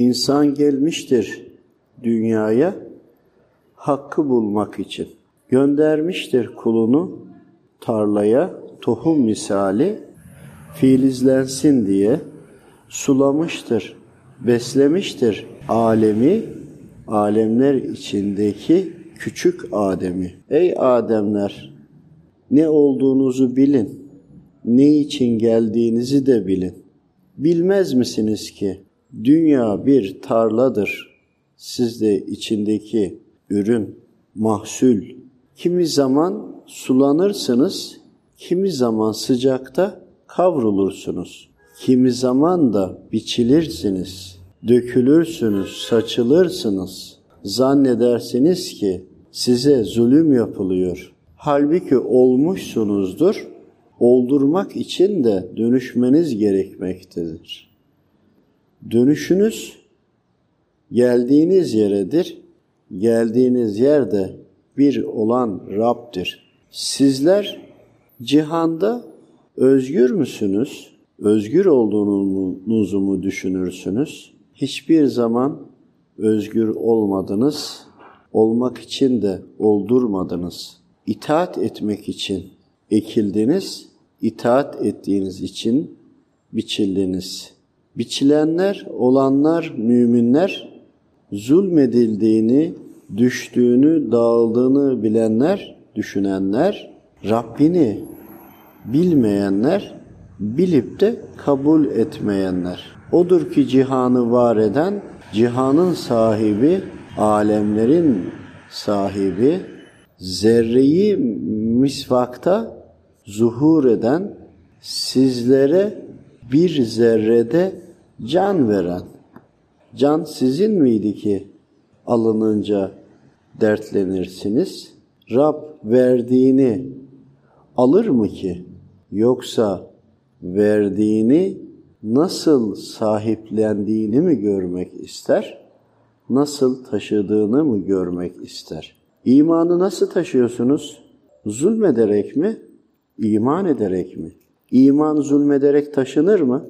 İnsan gelmiştir dünyaya hakkı bulmak için. Göndermiştir kulunu tarlaya tohum misali filizlensin diye sulamıştır, beslemiştir alemi, alemler içindeki küçük Adem'i. Ey Ademler, ne olduğunuzu bilin, ne için geldiğinizi de bilin. Bilmez misiniz ki dünya bir tarladır. Siz de içindeki ürün, mahsul. Kimi zaman sulanırsınız, kimi zaman sıcakta kavrulursunuz. Kimi zaman da biçilirsiniz, dökülürsünüz, saçılırsınız. Zannedersiniz ki size zulüm yapılıyor. Halbuki olmuşsunuzdur. Oldurmak için de dönüşmeniz gerekmektedir. Dönüşünüz geldiğiniz yeredir. Geldiğiniz yerde bir olan Rab'dir. Sizler cihanda özgür müsünüz? Özgür olduğunuzu mu düşünürsünüz? Hiçbir zaman özgür olmadınız. Olmak için de oldurmadınız. İtaat etmek için ekildiniz. İtaat ettiğiniz için biçildiniz. Biçilenler, olanlar, müminler zulmedildiğini, düştüğünü, dağıldığını bilenler, düşünenler, Rabbini bilmeyenler, bilip de kabul etmeyenler. Odur ki cihanı var eden, cihanın sahibi, alemlerin sahibi, zerreyi misvakta zuhur eden, sizlere bir zerrede can veren. Can sizin miydi ki alınınca dertlenirsiniz? Rab verdiğini alır mı ki? Yoksa verdiğini nasıl sahiplendiğini mi görmek ister? Nasıl taşıdığını mı görmek ister? İmanı nasıl taşıyorsunuz? Zulmederek mi? İman ederek mi? İman zulmederek taşınır mı?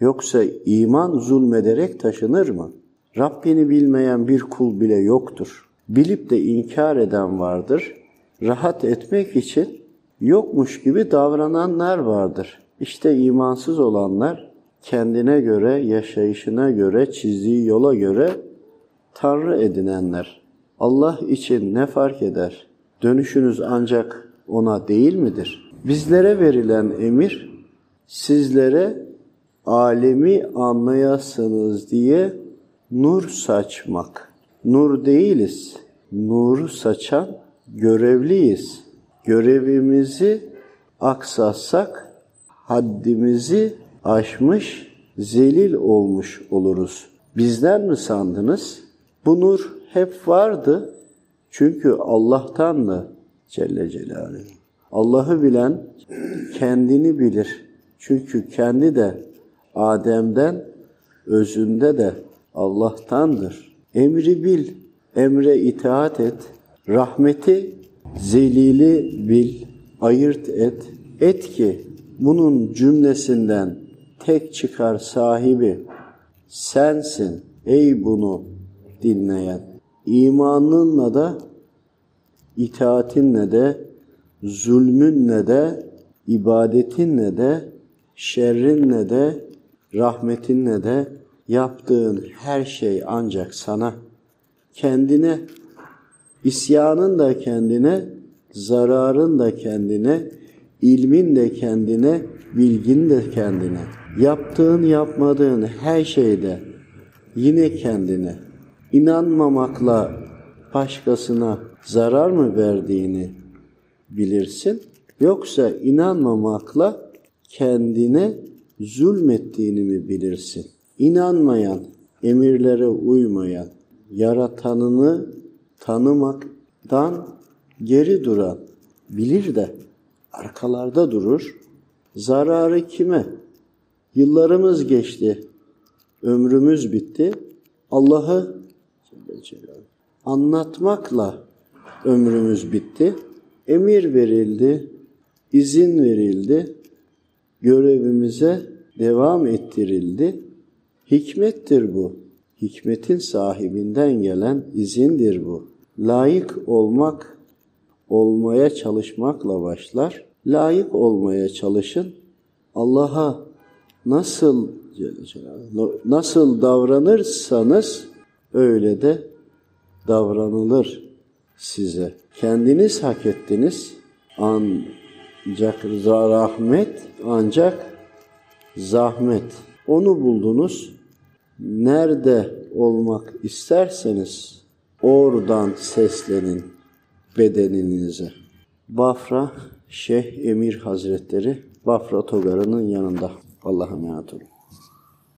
Yoksa iman zulmederek taşınır mı? Rabbini bilmeyen bir kul bile yoktur. Bilip de inkar eden vardır. Rahat etmek için yokmuş gibi davrananlar vardır. İşte imansız olanlar kendine göre, yaşayışına göre, çizdiği yola göre Tanrı edinenler. Allah için ne fark eder? Dönüşünüz ancak ona değil midir? Bizlere verilen emir, sizlere alemi anlayasınız diye nur saçmak. Nur değiliz. Nuru saçan görevliyiz. Görevimizi aksatsak haddimizi aşmış, zelil olmuş oluruz. Bizden mi sandınız? Bu nur hep vardı. Çünkü Allah'tandı Celle Celaluhu. Allah'ı bilen kendini bilir. Çünkü kendi de Adem'den, özünde de Allah'tandır. Emri bil, emre itaat et. Rahmeti, zelili bil, ayırt et. Et ki bunun cümlesinden tek çıkar sahibi sensin ey bunu dinleyen. İmanınla da itaatinle de zulmünle de ibadetinle de şerrinle de rahmetinle de yaptığın her şey ancak sana. Kendine isyanın da kendine zararın da kendine ilmin de kendine bilgin de kendine. Yaptığın yapmadığın her şeyde yine kendine. İnanmamakla başkasına zarar mı verdiğini bilirsin yoksa inanmamakla kendine zulmettiğini mi bilirsin? İnanmayan, emirlere uymayan, yaratanını tanımaktan geri duran bilir de arkalarda durur. Zararı kime? Yıllarımız geçti, ömrümüz bitti. Allah'ı anlatmakla ömrümüz bitti. Emir verildi, izin verildi, görevimize devam ettirildi. Hikmettir bu. Hikmetin sahibinden gelen izindir bu. Layık olmak, olmaya çalışmakla başlar. Layık olmaya çalışın. Allah'a nasıl nasıl davranırsanız öyle de davranılır size. Kendiniz hak ettiniz. Ancak rahmet, ancak zahmet. Onu buldunuz. Nerede olmak isterseniz oradan seslenin bedeninize. Bafra Şeyh Emir Hazretleri Bafra Togarı'nın yanında. Allah'a emanet olun.